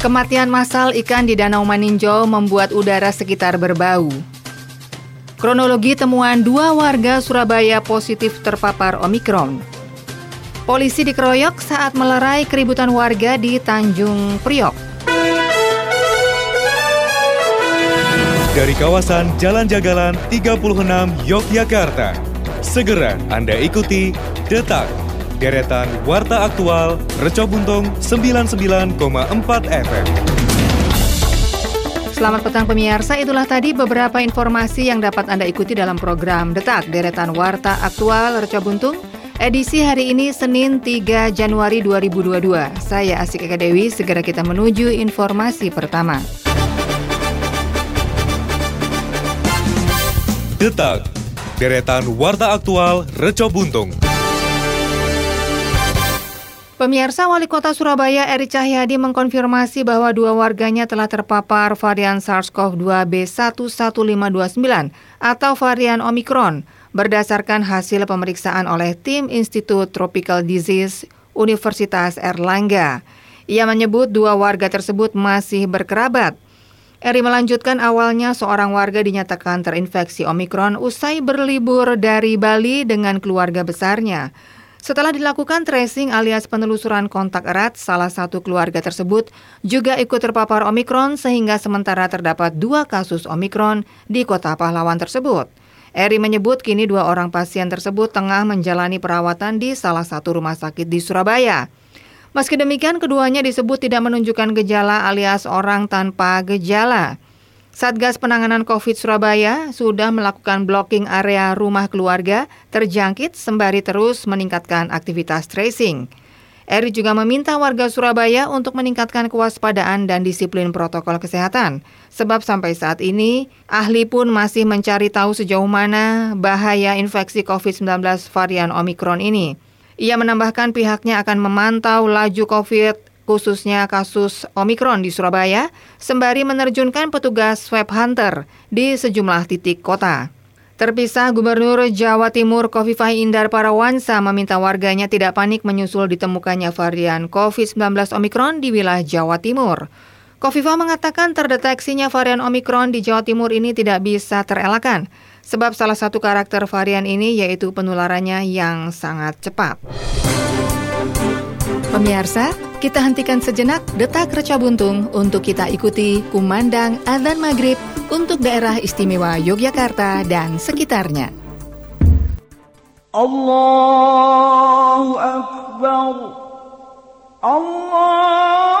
Kematian massal ikan di Danau Maninjau membuat udara sekitar berbau. Kronologi temuan dua warga Surabaya positif terpapar Omikron. Polisi dikeroyok saat melerai keributan warga di Tanjung Priok. Dari kawasan Jalan Jagalan 36 Yogyakarta, segera Anda ikuti Detak deretan Warta Aktual Reco Buntung 99,4 FM. Selamat petang pemirsa, itulah tadi beberapa informasi yang dapat Anda ikuti dalam program Detak Deretan Warta Aktual Reco Buntung edisi hari ini Senin 3 Januari 2022. Saya Asik Eka Dewi, segera kita menuju informasi pertama. Detak Deretan Warta Aktual Reco Buntung. Pemirsa Wali Kota Surabaya Eri Cahyadi mengkonfirmasi bahwa dua warganya telah terpapar varian SARS-CoV-2 B11529 atau varian Omicron berdasarkan hasil pemeriksaan oleh tim Institut Tropical Disease Universitas Erlangga. Ia menyebut dua warga tersebut masih berkerabat. Eri melanjutkan awalnya seorang warga dinyatakan terinfeksi Omicron usai berlibur dari Bali dengan keluarga besarnya. Setelah dilakukan tracing alias penelusuran kontak erat, salah satu keluarga tersebut juga ikut terpapar Omikron sehingga sementara terdapat dua kasus Omikron di kota pahlawan tersebut. Eri menyebut kini dua orang pasien tersebut tengah menjalani perawatan di salah satu rumah sakit di Surabaya. Meski demikian, keduanya disebut tidak menunjukkan gejala alias orang tanpa gejala. Satgas Penanganan COVID Surabaya sudah melakukan blocking area rumah keluarga terjangkit sembari terus meningkatkan aktivitas tracing. Eri juga meminta warga Surabaya untuk meningkatkan kewaspadaan dan disiplin protokol kesehatan. Sebab sampai saat ini, ahli pun masih mencari tahu sejauh mana bahaya infeksi COVID-19 varian Omikron ini. Ia menambahkan pihaknya akan memantau laju COVID khususnya kasus Omikron di Surabaya, sembari menerjunkan petugas swab hunter di sejumlah titik kota. Terpisah, Gubernur Jawa Timur Kofifah Indar Parawansa meminta warganya tidak panik menyusul ditemukannya varian COVID-19 Omikron di wilayah Jawa Timur. Kofifah mengatakan terdeteksinya varian Omikron di Jawa Timur ini tidak bisa terelakkan, sebab salah satu karakter varian ini yaitu penularannya yang sangat cepat. Pemirsa, kita hentikan sejenak detak reca buntung untuk kita ikuti kumandang adzan maghrib untuk daerah istimewa Yogyakarta dan sekitarnya. Allahu Akbar Allahu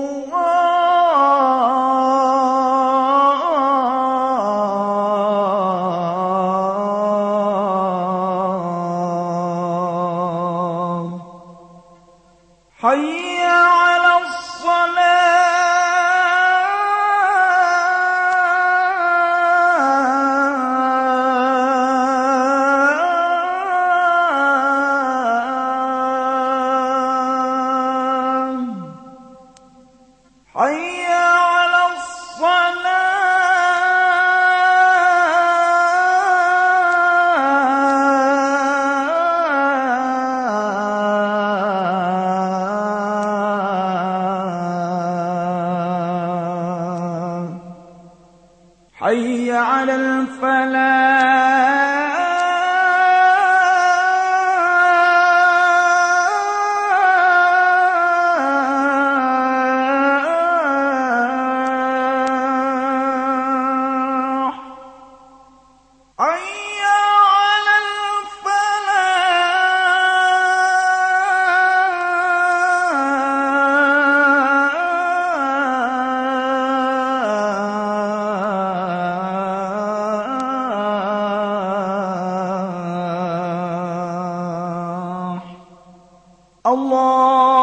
الله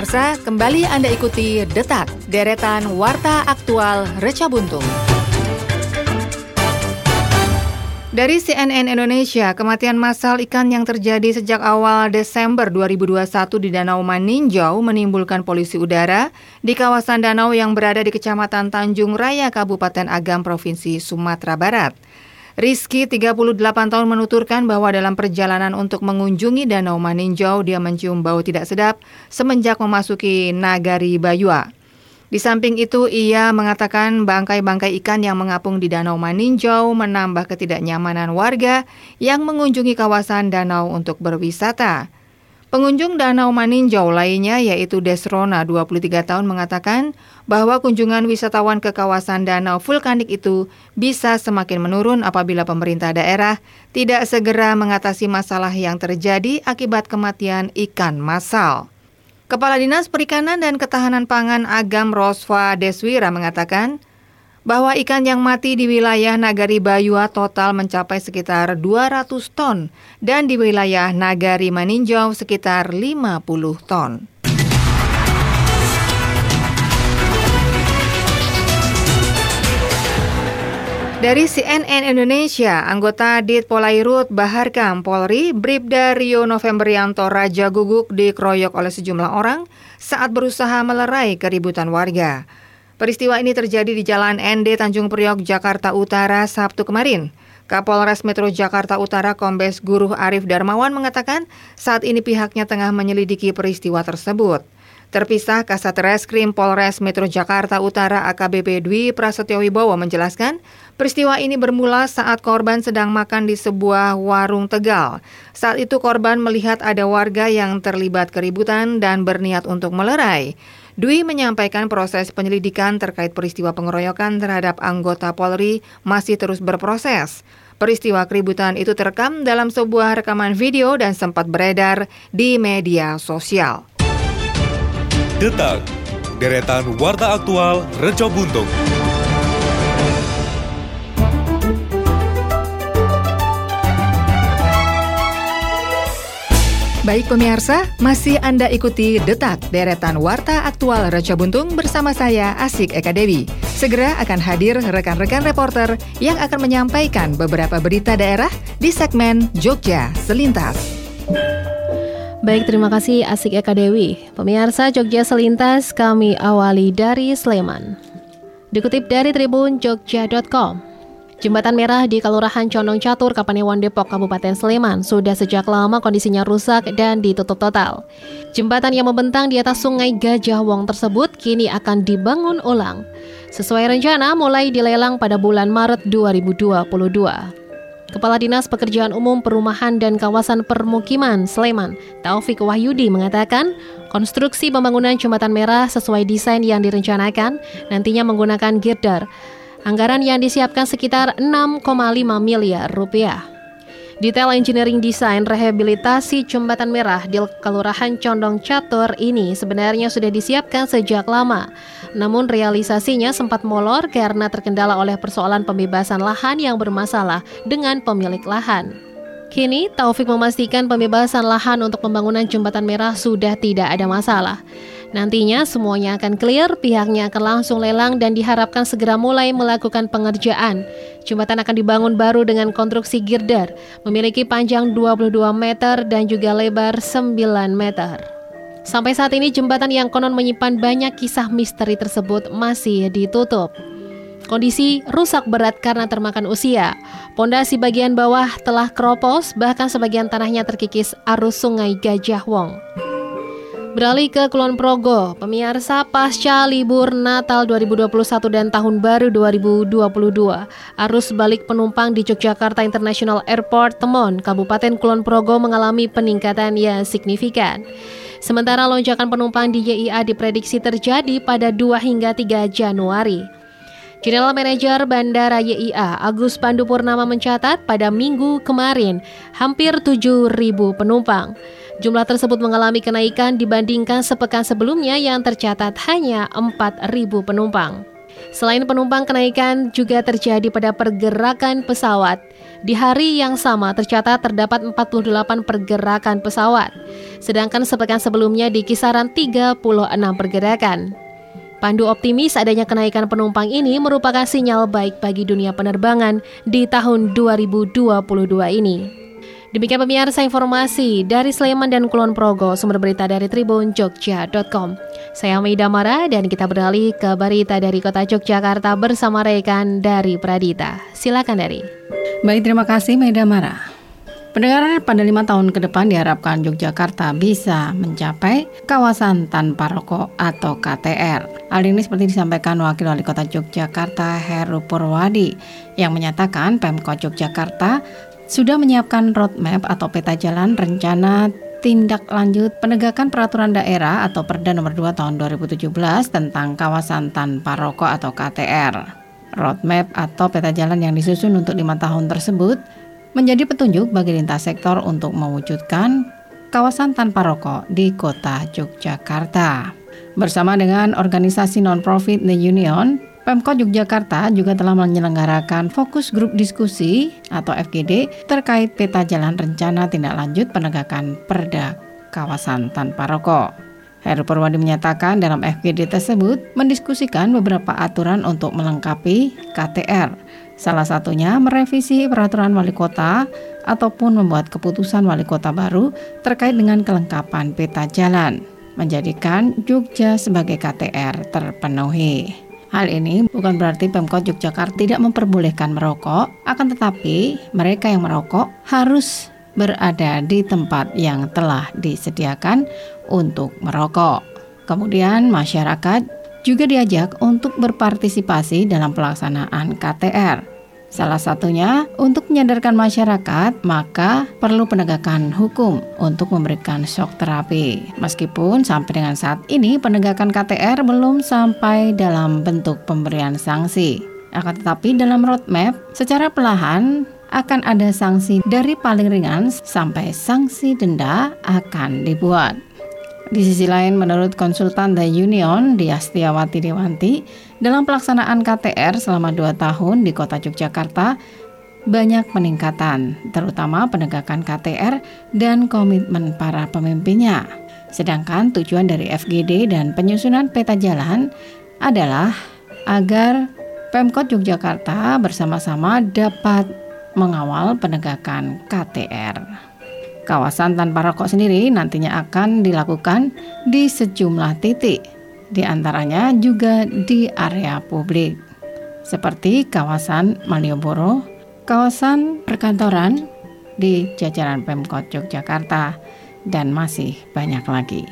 Pemirsa, kembali Anda ikuti Detak, deretan Warta Aktual Reca Buntung. Dari CNN Indonesia, kematian massal ikan yang terjadi sejak awal Desember 2021 di Danau Maninjau menimbulkan polusi udara di kawasan danau yang berada di Kecamatan Tanjung Raya, Kabupaten Agam, Provinsi Sumatera Barat. Rizky, 38 tahun menuturkan bahwa dalam perjalanan untuk mengunjungi Danau Maninjau, dia mencium bau tidak sedap semenjak memasuki Nagari Bayua. Di samping itu, ia mengatakan bangkai-bangkai ikan yang mengapung di Danau Maninjau menambah ketidaknyamanan warga yang mengunjungi kawasan danau untuk berwisata. Pengunjung Danau Maninjau lainnya yaitu Desrona 23 tahun mengatakan bahwa kunjungan wisatawan ke kawasan danau vulkanik itu bisa semakin menurun apabila pemerintah daerah tidak segera mengatasi masalah yang terjadi akibat kematian ikan massal. Kepala Dinas Perikanan dan Ketahanan Pangan Agam Rosva Deswira mengatakan bahwa ikan yang mati di wilayah Nagari Bayua total mencapai sekitar 200 ton dan di wilayah Nagari Maninjau sekitar 50 ton. Dari CNN Indonesia, anggota Dit Polairut Baharkam Polri, Bribda Rio Novembrianto Raja Guguk dikeroyok oleh sejumlah orang saat berusaha melerai keributan warga. Peristiwa ini terjadi di Jalan ND Tanjung Priok, Jakarta Utara, Sabtu kemarin. Kapolres Metro Jakarta Utara Kombes Guru Arif Darmawan mengatakan saat ini pihaknya tengah menyelidiki peristiwa tersebut. Terpisah, Kasat Reskrim Polres Metro Jakarta Utara AKBP Dwi Prasetyo Wibowo menjelaskan, peristiwa ini bermula saat korban sedang makan di sebuah warung Tegal. Saat itu korban melihat ada warga yang terlibat keributan dan berniat untuk melerai. Dwi menyampaikan proses penyelidikan terkait peristiwa pengeroyokan terhadap anggota Polri masih terus berproses. Peristiwa keributan itu terekam dalam sebuah rekaman video dan sempat beredar di media sosial. Detak, deretan Warta Aktual Reco Buntung. Baik pemirsa, masih Anda ikuti Detak, deretan Warta Aktual Reca Buntung bersama saya Asik Eka Dewi. Segera akan hadir rekan-rekan reporter yang akan menyampaikan beberapa berita daerah di segmen Jogja Selintas. Baik, terima kasih Asik Eka Dewi. Pemirsa Jogja Selintas kami awali dari Sleman. Dikutip dari Tribun Jogja.com, Jembatan merah di Kelurahan Condong Catur, Kapanewon Depok, Kabupaten Sleman sudah sejak lama kondisinya rusak dan ditutup total. Jembatan yang membentang di atas sungai Gajah Wong tersebut kini akan dibangun ulang. Sesuai rencana mulai dilelang pada bulan Maret 2022. Kepala Dinas Pekerjaan Umum Perumahan dan Kawasan Permukiman Sleman, Taufik Wahyudi mengatakan, konstruksi pembangunan jembatan merah sesuai desain yang direncanakan nantinya menggunakan girder. Anggaran yang disiapkan sekitar 6,5 miliar rupiah. Detail engineering desain rehabilitasi jembatan merah di Kelurahan Condong Catur ini sebenarnya sudah disiapkan sejak lama. Namun realisasinya sempat molor karena terkendala oleh persoalan pembebasan lahan yang bermasalah dengan pemilik lahan. Kini, Taufik memastikan pembebasan lahan untuk pembangunan jembatan merah sudah tidak ada masalah. Nantinya semuanya akan clear, pihaknya akan langsung lelang dan diharapkan segera mulai melakukan pengerjaan. Jembatan akan dibangun baru dengan konstruksi girder, memiliki panjang 22 meter dan juga lebar 9 meter. Sampai saat ini jembatan yang konon menyimpan banyak kisah misteri tersebut masih ditutup. Kondisi rusak berat karena termakan usia. Pondasi bagian bawah telah keropos, bahkan sebagian tanahnya terkikis arus sungai Gajah Wong. Beralih ke Kulon Progo, pemirsa pasca libur Natal 2021 dan Tahun Baru 2022, arus balik penumpang di Yogyakarta International Airport Temon, Kabupaten Kulon Progo mengalami peningkatan yang signifikan. Sementara lonjakan penumpang di YIA diprediksi terjadi pada 2 hingga 3 Januari. General Manager Bandara YIA Agus Pandu Purnama mencatat pada minggu kemarin hampir 7.000 penumpang. Jumlah tersebut mengalami kenaikan dibandingkan sepekan sebelumnya yang tercatat hanya 4.000 penumpang. Selain penumpang, kenaikan juga terjadi pada pergerakan pesawat. Di hari yang sama tercatat terdapat 48 pergerakan pesawat, sedangkan sepekan sebelumnya di kisaran 36 pergerakan. Pandu optimis adanya kenaikan penumpang ini merupakan sinyal baik bagi dunia penerbangan di tahun 2022 ini. Demikian pemirsa informasi dari Sleman dan Kulon Progo, sumber berita dari Tribun Jogja.com. Saya Maida Mara dan kita beralih ke berita dari kota Yogyakarta bersama rekan dari Pradita. Silakan dari. Baik, terima kasih Maida Mara. Pendengaran pada lima tahun ke depan diharapkan Yogyakarta bisa mencapai kawasan tanpa rokok atau KTR. Hal ini seperti disampaikan Wakil Wali Kota Yogyakarta Heru Purwadi yang menyatakan Pemkot Yogyakarta sudah menyiapkan roadmap atau peta jalan rencana tindak lanjut penegakan peraturan daerah atau Perda nomor 2 tahun 2017 tentang kawasan tanpa rokok atau KTR. Roadmap atau peta jalan yang disusun untuk lima tahun tersebut menjadi petunjuk bagi lintas sektor untuk mewujudkan kawasan tanpa rokok di kota Yogyakarta. Bersama dengan organisasi non-profit The Union, Pemkot Yogyakarta juga telah menyelenggarakan fokus grup diskusi atau FGD terkait peta jalan rencana tindak lanjut penegakan perda kawasan tanpa rokok. Heru Purwadi menyatakan dalam FGD tersebut mendiskusikan beberapa aturan untuk melengkapi KTR. Salah satunya merevisi peraturan wali kota ataupun membuat keputusan wali kota baru terkait dengan kelengkapan peta jalan, menjadikan Jogja sebagai KTR terpenuhi. Hal ini bukan berarti Pemkot Yogyakarta tidak memperbolehkan merokok, akan tetapi mereka yang merokok harus berada di tempat yang telah disediakan untuk merokok. Kemudian masyarakat juga diajak untuk berpartisipasi dalam pelaksanaan KTR. Salah satunya untuk menyadarkan masyarakat, maka perlu penegakan hukum untuk memberikan shock terapi. Meskipun sampai dengan saat ini penegakan KTR belum sampai dalam bentuk pemberian sanksi. Akan tetapi dalam roadmap secara perlahan akan ada sanksi dari paling ringan sampai sanksi denda akan dibuat. Di sisi lain, menurut konsultan The Union, Diastiawati Dewanti, dalam pelaksanaan KTR selama dua tahun di kota Yogyakarta, banyak peningkatan, terutama penegakan KTR dan komitmen para pemimpinnya. Sedangkan tujuan dari FGD dan penyusunan peta jalan adalah agar Pemkot Yogyakarta bersama-sama dapat mengawal penegakan KTR. Kawasan tanpa rokok sendiri nantinya akan dilakukan di sejumlah titik, di antaranya juga di area publik, seperti kawasan Malioboro, kawasan perkantoran di jajaran Pemkot Yogyakarta, dan masih banyak lagi.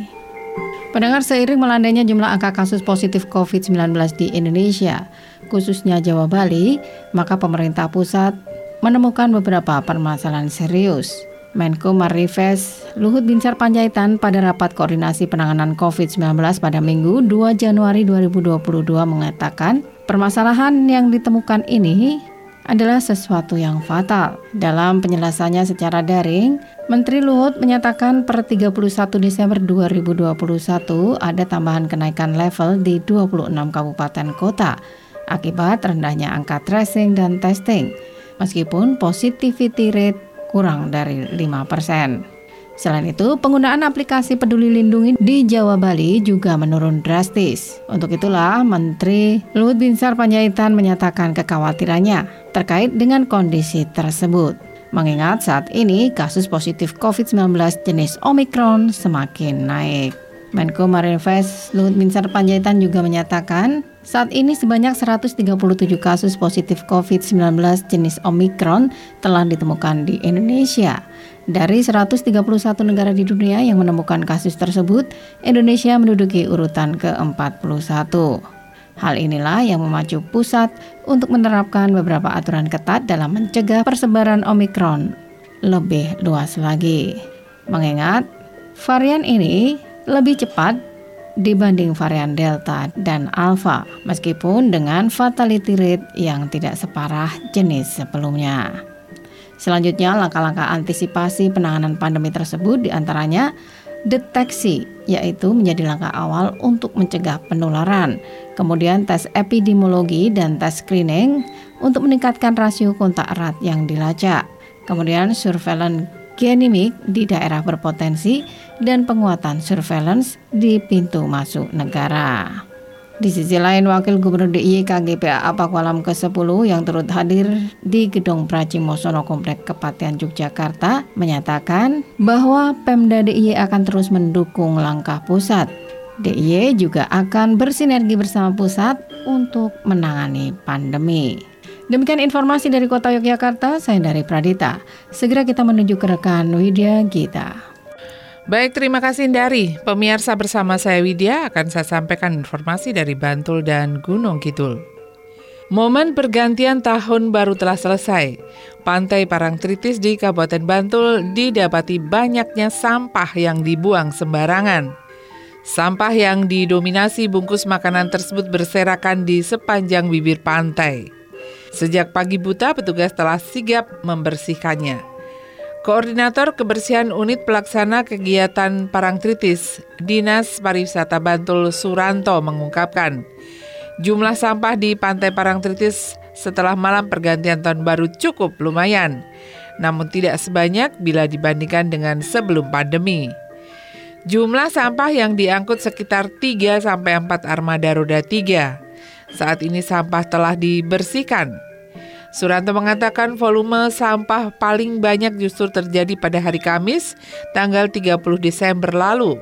Pendengar seiring melandainya jumlah angka kasus positif COVID-19 di Indonesia, khususnya Jawa Bali, maka pemerintah pusat menemukan beberapa permasalahan serius Menko Marifes Luhut Binsar Panjaitan pada rapat koordinasi penanganan COVID-19 pada Minggu 2 Januari 2022 mengatakan permasalahan yang ditemukan ini adalah sesuatu yang fatal. Dalam penjelasannya secara daring, Menteri Luhut menyatakan per 31 Desember 2021 ada tambahan kenaikan level di 26 kabupaten kota akibat rendahnya angka tracing dan testing. Meskipun positivity rate kurang dari 5%. Selain itu, penggunaan aplikasi Peduli Lindungi di Jawa Bali juga menurun drastis. Untuk itulah, Menteri Luhut Binsar Panjaitan menyatakan kekhawatirannya terkait dengan kondisi tersebut. Mengingat saat ini kasus positif COVID-19 jenis Omicron semakin naik. Menko Marinvest Luhut Binsar Panjaitan juga menyatakan saat ini sebanyak 137 kasus positif COVID-19 jenis Omicron telah ditemukan di Indonesia. Dari 131 negara di dunia yang menemukan kasus tersebut, Indonesia menduduki urutan ke-41. Hal inilah yang memacu pusat untuk menerapkan beberapa aturan ketat dalam mencegah persebaran Omicron lebih luas lagi. Mengingat varian ini lebih cepat dibanding varian Delta dan Alpha, meskipun dengan fatality rate yang tidak separah jenis sebelumnya. Selanjutnya, langkah-langkah antisipasi penanganan pandemi tersebut di antaranya deteksi, yaitu menjadi langkah awal untuk mencegah penularan. Kemudian tes epidemiologi dan tes screening untuk meningkatkan rasio kontak erat yang dilacak. Kemudian surveillance genomik di daerah berpotensi dan penguatan surveillance di pintu masuk negara. Di sisi lain, Wakil Gubernur DIY KGPA Pakualam ke-10 yang turut hadir di Gedung Pracimosono Komplek Kepatian Yogyakarta menyatakan bahwa Pemda DIY akan terus mendukung langkah pusat. DIY juga akan bersinergi bersama pusat untuk menangani pandemi. Demikian informasi dari Kota Yogyakarta, saya dari Pradita. Segera kita menuju ke rekan Widya Gita. Baik, terima kasih Dari. Pemirsa bersama saya Widya akan saya sampaikan informasi dari Bantul dan Gunung Kidul. Momen pergantian tahun baru telah selesai. Pantai Parangtritis di Kabupaten Bantul didapati banyaknya sampah yang dibuang sembarangan. Sampah yang didominasi bungkus makanan tersebut berserakan di sepanjang bibir pantai. Sejak pagi buta, petugas telah sigap membersihkannya. Koordinator Kebersihan Unit Pelaksana Kegiatan Parangtritis, Dinas Pariwisata Bantul Suranto mengungkapkan, jumlah sampah di Pantai Parangtritis setelah malam pergantian tahun baru cukup lumayan, namun tidak sebanyak bila dibandingkan dengan sebelum pandemi. Jumlah sampah yang diangkut sekitar 3 sampai 4 armada roda 3. Saat ini sampah telah dibersihkan Suranto mengatakan volume sampah paling banyak justru terjadi pada hari Kamis, tanggal 30 Desember lalu,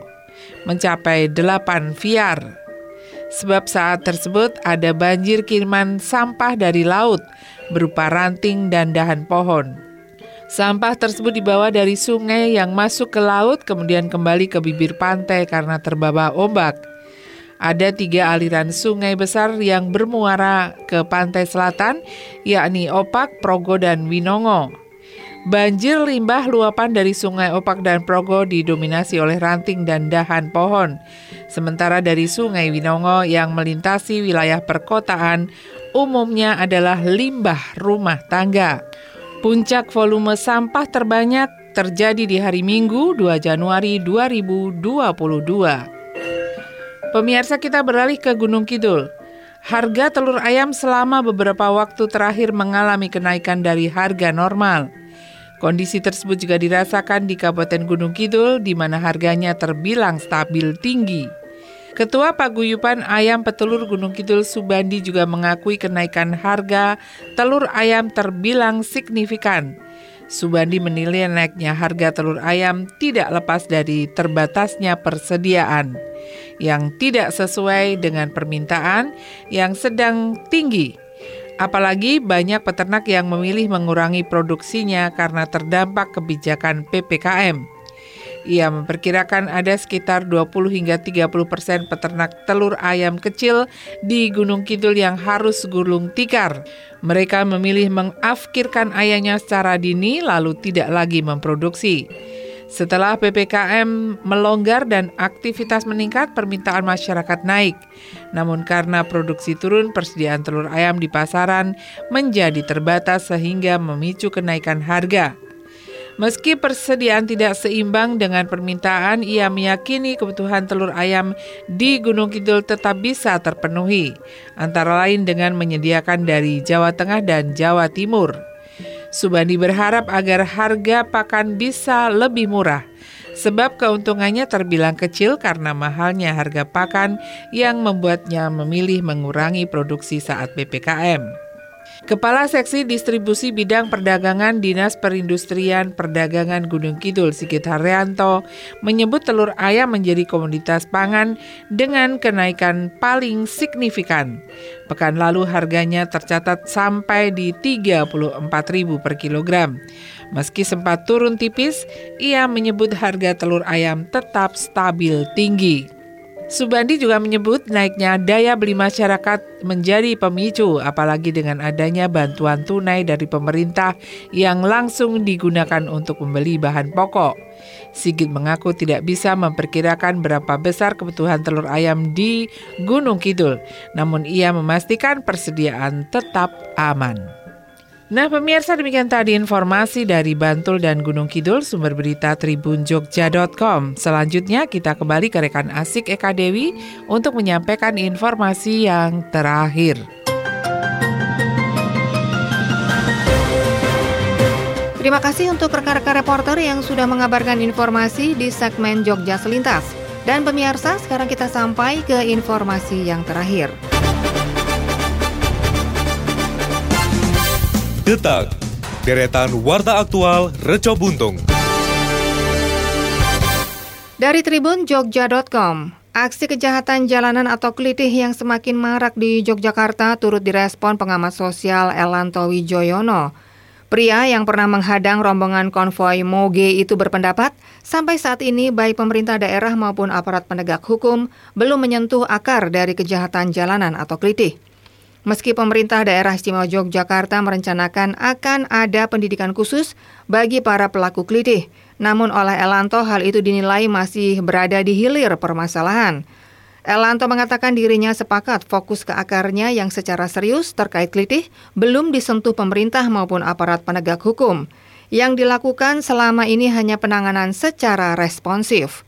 mencapai 8 viar. Sebab saat tersebut ada banjir kiriman sampah dari laut berupa ranting dan dahan pohon. Sampah tersebut dibawa dari sungai yang masuk ke laut kemudian kembali ke bibir pantai karena terbawa ombak. Ada tiga aliran sungai besar yang bermuara ke pantai selatan, yakni Opak, Progo, dan Winongo. Banjir limbah luapan dari sungai Opak dan Progo didominasi oleh ranting dan dahan pohon. Sementara dari sungai Winongo yang melintasi wilayah perkotaan umumnya adalah limbah rumah tangga. Puncak volume sampah terbanyak terjadi di hari Minggu 2 Januari 2022. Pemirsa kita beralih ke Gunung Kidul. Harga telur ayam selama beberapa waktu terakhir mengalami kenaikan dari harga normal. Kondisi tersebut juga dirasakan di Kabupaten Gunung Kidul di mana harganya terbilang stabil tinggi. Ketua Paguyupan Ayam Petelur Gunung Kidul Subandi juga mengakui kenaikan harga telur ayam terbilang signifikan. Subandi menilai naiknya harga telur ayam tidak lepas dari terbatasnya persediaan yang tidak sesuai dengan permintaan yang sedang tinggi. Apalagi banyak peternak yang memilih mengurangi produksinya karena terdampak kebijakan PPKM. Ia memperkirakan ada sekitar 20 hingga 30 persen peternak telur ayam kecil di Gunung Kidul yang harus gulung tikar. Mereka memilih mengafkirkan ayamnya secara dini lalu tidak lagi memproduksi. Setelah PPKM melonggar dan aktivitas meningkat, permintaan masyarakat naik. Namun karena produksi turun, persediaan telur ayam di pasaran menjadi terbatas sehingga memicu kenaikan harga. Meski persediaan tidak seimbang dengan permintaan, ia meyakini kebutuhan telur ayam di Gunung Kidul tetap bisa terpenuhi, antara lain dengan menyediakan dari Jawa Tengah dan Jawa Timur. Subandi berharap agar harga pakan bisa lebih murah, sebab keuntungannya terbilang kecil karena mahalnya harga pakan yang membuatnya memilih mengurangi produksi saat PPKM. Kepala Seksi Distribusi Bidang Perdagangan Dinas Perindustrian Perdagangan Gunung Kidul Sigit Haryanto menyebut telur ayam menjadi komoditas pangan dengan kenaikan paling signifikan. Pekan lalu harganya tercatat sampai di 34.000 per kilogram. Meski sempat turun tipis, ia menyebut harga telur ayam tetap stabil tinggi. Subandi juga menyebut naiknya daya beli masyarakat menjadi pemicu apalagi dengan adanya bantuan tunai dari pemerintah yang langsung digunakan untuk membeli bahan pokok. Sigit mengaku tidak bisa memperkirakan berapa besar kebutuhan telur ayam di Gunung Kidul, namun ia memastikan persediaan tetap aman. Nah pemirsa demikian tadi informasi dari Bantul dan Gunung Kidul sumber berita tribunjogja.com. Selanjutnya kita kembali ke rekan Asik Eka Dewi untuk menyampaikan informasi yang terakhir. Terima kasih untuk rekan-rekan reporter yang sudah mengabarkan informasi di segmen Jogja Selintas. Dan pemirsa, sekarang kita sampai ke informasi yang terakhir. Detak, deretan warta aktual Reco Buntung. Dari Tribun Jogja.com, aksi kejahatan jalanan atau kelitih yang semakin marak di Yogyakarta turut direspon pengamat sosial Elanto Wijoyono. Pria yang pernah menghadang rombongan konvoi Moge itu berpendapat, sampai saat ini baik pemerintah daerah maupun aparat penegak hukum belum menyentuh akar dari kejahatan jalanan atau kelitih. Meski pemerintah daerah istimewa Yogyakarta merencanakan akan ada pendidikan khusus bagi para pelaku kelitih, namun oleh Elanto hal itu dinilai masih berada di hilir permasalahan. Elanto mengatakan dirinya sepakat fokus ke akarnya yang secara serius terkait kelitih belum disentuh pemerintah maupun aparat penegak hukum. Yang dilakukan selama ini hanya penanganan secara responsif.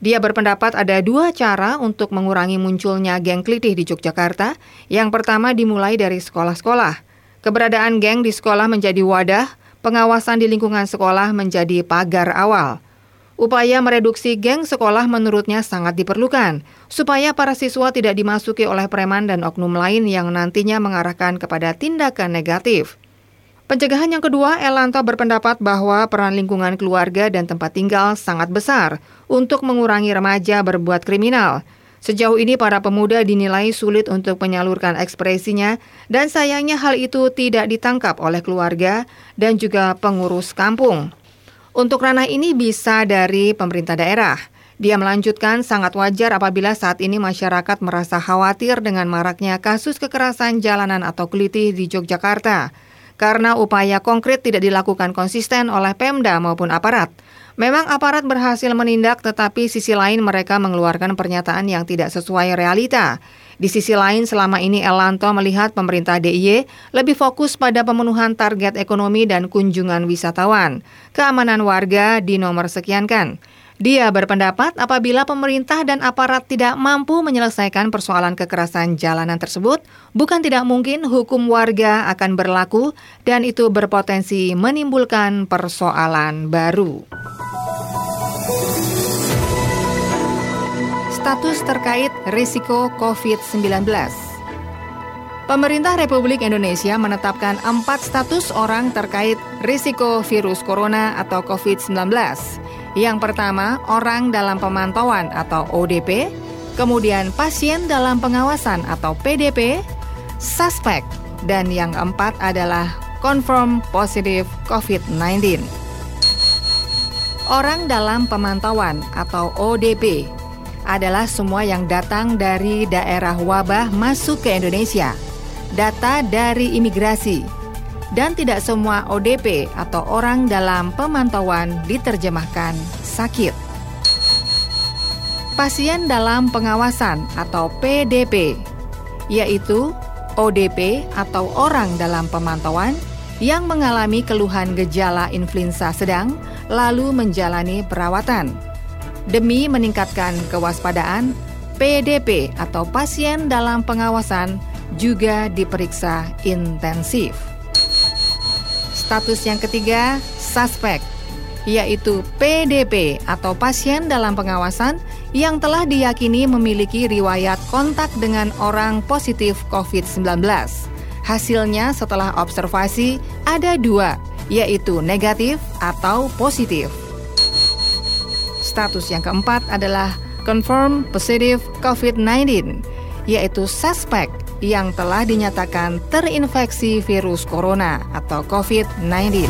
Dia berpendapat ada dua cara untuk mengurangi munculnya geng klitih di Yogyakarta. Yang pertama dimulai dari sekolah-sekolah. Keberadaan geng di sekolah menjadi wadah, pengawasan di lingkungan sekolah menjadi pagar awal. Upaya mereduksi geng sekolah menurutnya sangat diperlukan, supaya para siswa tidak dimasuki oleh preman dan oknum lain yang nantinya mengarahkan kepada tindakan negatif. Pencegahan yang kedua, Elanto berpendapat bahwa peran lingkungan keluarga dan tempat tinggal sangat besar untuk mengurangi remaja berbuat kriminal. Sejauh ini para pemuda dinilai sulit untuk menyalurkan ekspresinya dan sayangnya hal itu tidak ditangkap oleh keluarga dan juga pengurus kampung. Untuk ranah ini bisa dari pemerintah daerah. Dia melanjutkan sangat wajar apabila saat ini masyarakat merasa khawatir dengan maraknya kasus kekerasan jalanan atau kelitih di Yogyakarta karena upaya konkret tidak dilakukan konsisten oleh Pemda maupun aparat. Memang aparat berhasil menindak tetapi sisi lain mereka mengeluarkan pernyataan yang tidak sesuai realita. Di sisi lain selama ini Elanto melihat pemerintah DIY lebih fokus pada pemenuhan target ekonomi dan kunjungan wisatawan. Keamanan warga di nomor sekian kan. Dia berpendapat apabila pemerintah dan aparat tidak mampu menyelesaikan persoalan kekerasan jalanan tersebut, bukan tidak mungkin hukum warga akan berlaku dan itu berpotensi menimbulkan persoalan baru. Status terkait risiko COVID-19 Pemerintah Republik Indonesia menetapkan empat status orang terkait risiko virus corona atau COVID-19 yang pertama, orang dalam pemantauan atau ODP, kemudian pasien dalam pengawasan atau PDP, suspek, dan yang keempat adalah confirm positif COVID-19. Orang dalam pemantauan atau ODP adalah semua yang datang dari daerah wabah masuk ke Indonesia. Data dari imigrasi, dan tidak semua ODP atau orang dalam pemantauan diterjemahkan sakit. Pasien dalam pengawasan atau PDP, yaitu ODP atau orang dalam pemantauan yang mengalami keluhan gejala influenza sedang lalu menjalani perawatan. Demi meningkatkan kewaspadaan, PDP atau pasien dalam pengawasan juga diperiksa intensif. Status yang ketiga, suspek, yaitu PDP atau pasien dalam pengawasan yang telah diyakini memiliki riwayat kontak dengan orang positif COVID-19. Hasilnya setelah observasi ada dua, yaitu negatif atau positif. Status yang keempat adalah confirm positive COVID-19, yaitu suspek yang telah dinyatakan terinfeksi virus corona atau COVID-19.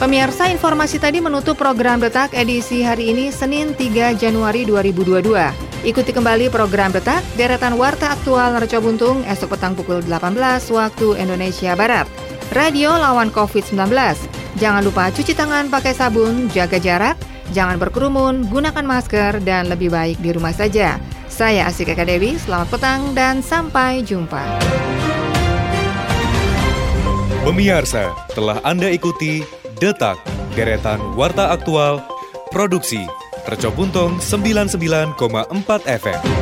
Pemirsa informasi tadi menutup program Detak edisi hari ini Senin 3 Januari 2022. Ikuti kembali program Detak deretan Warta Aktual Nerco Buntung esok petang pukul 18 waktu Indonesia Barat. Radio lawan COVID-19. Jangan lupa cuci tangan pakai sabun, jaga jarak, jangan berkerumun, gunakan masker, dan lebih baik di rumah saja. Saya Asik Eka Dewi, selamat petang dan sampai jumpa. Pemirsa, telah Anda ikuti Detak, deretan Warta Aktual, Produksi, Reco Buntung 99,4 FM.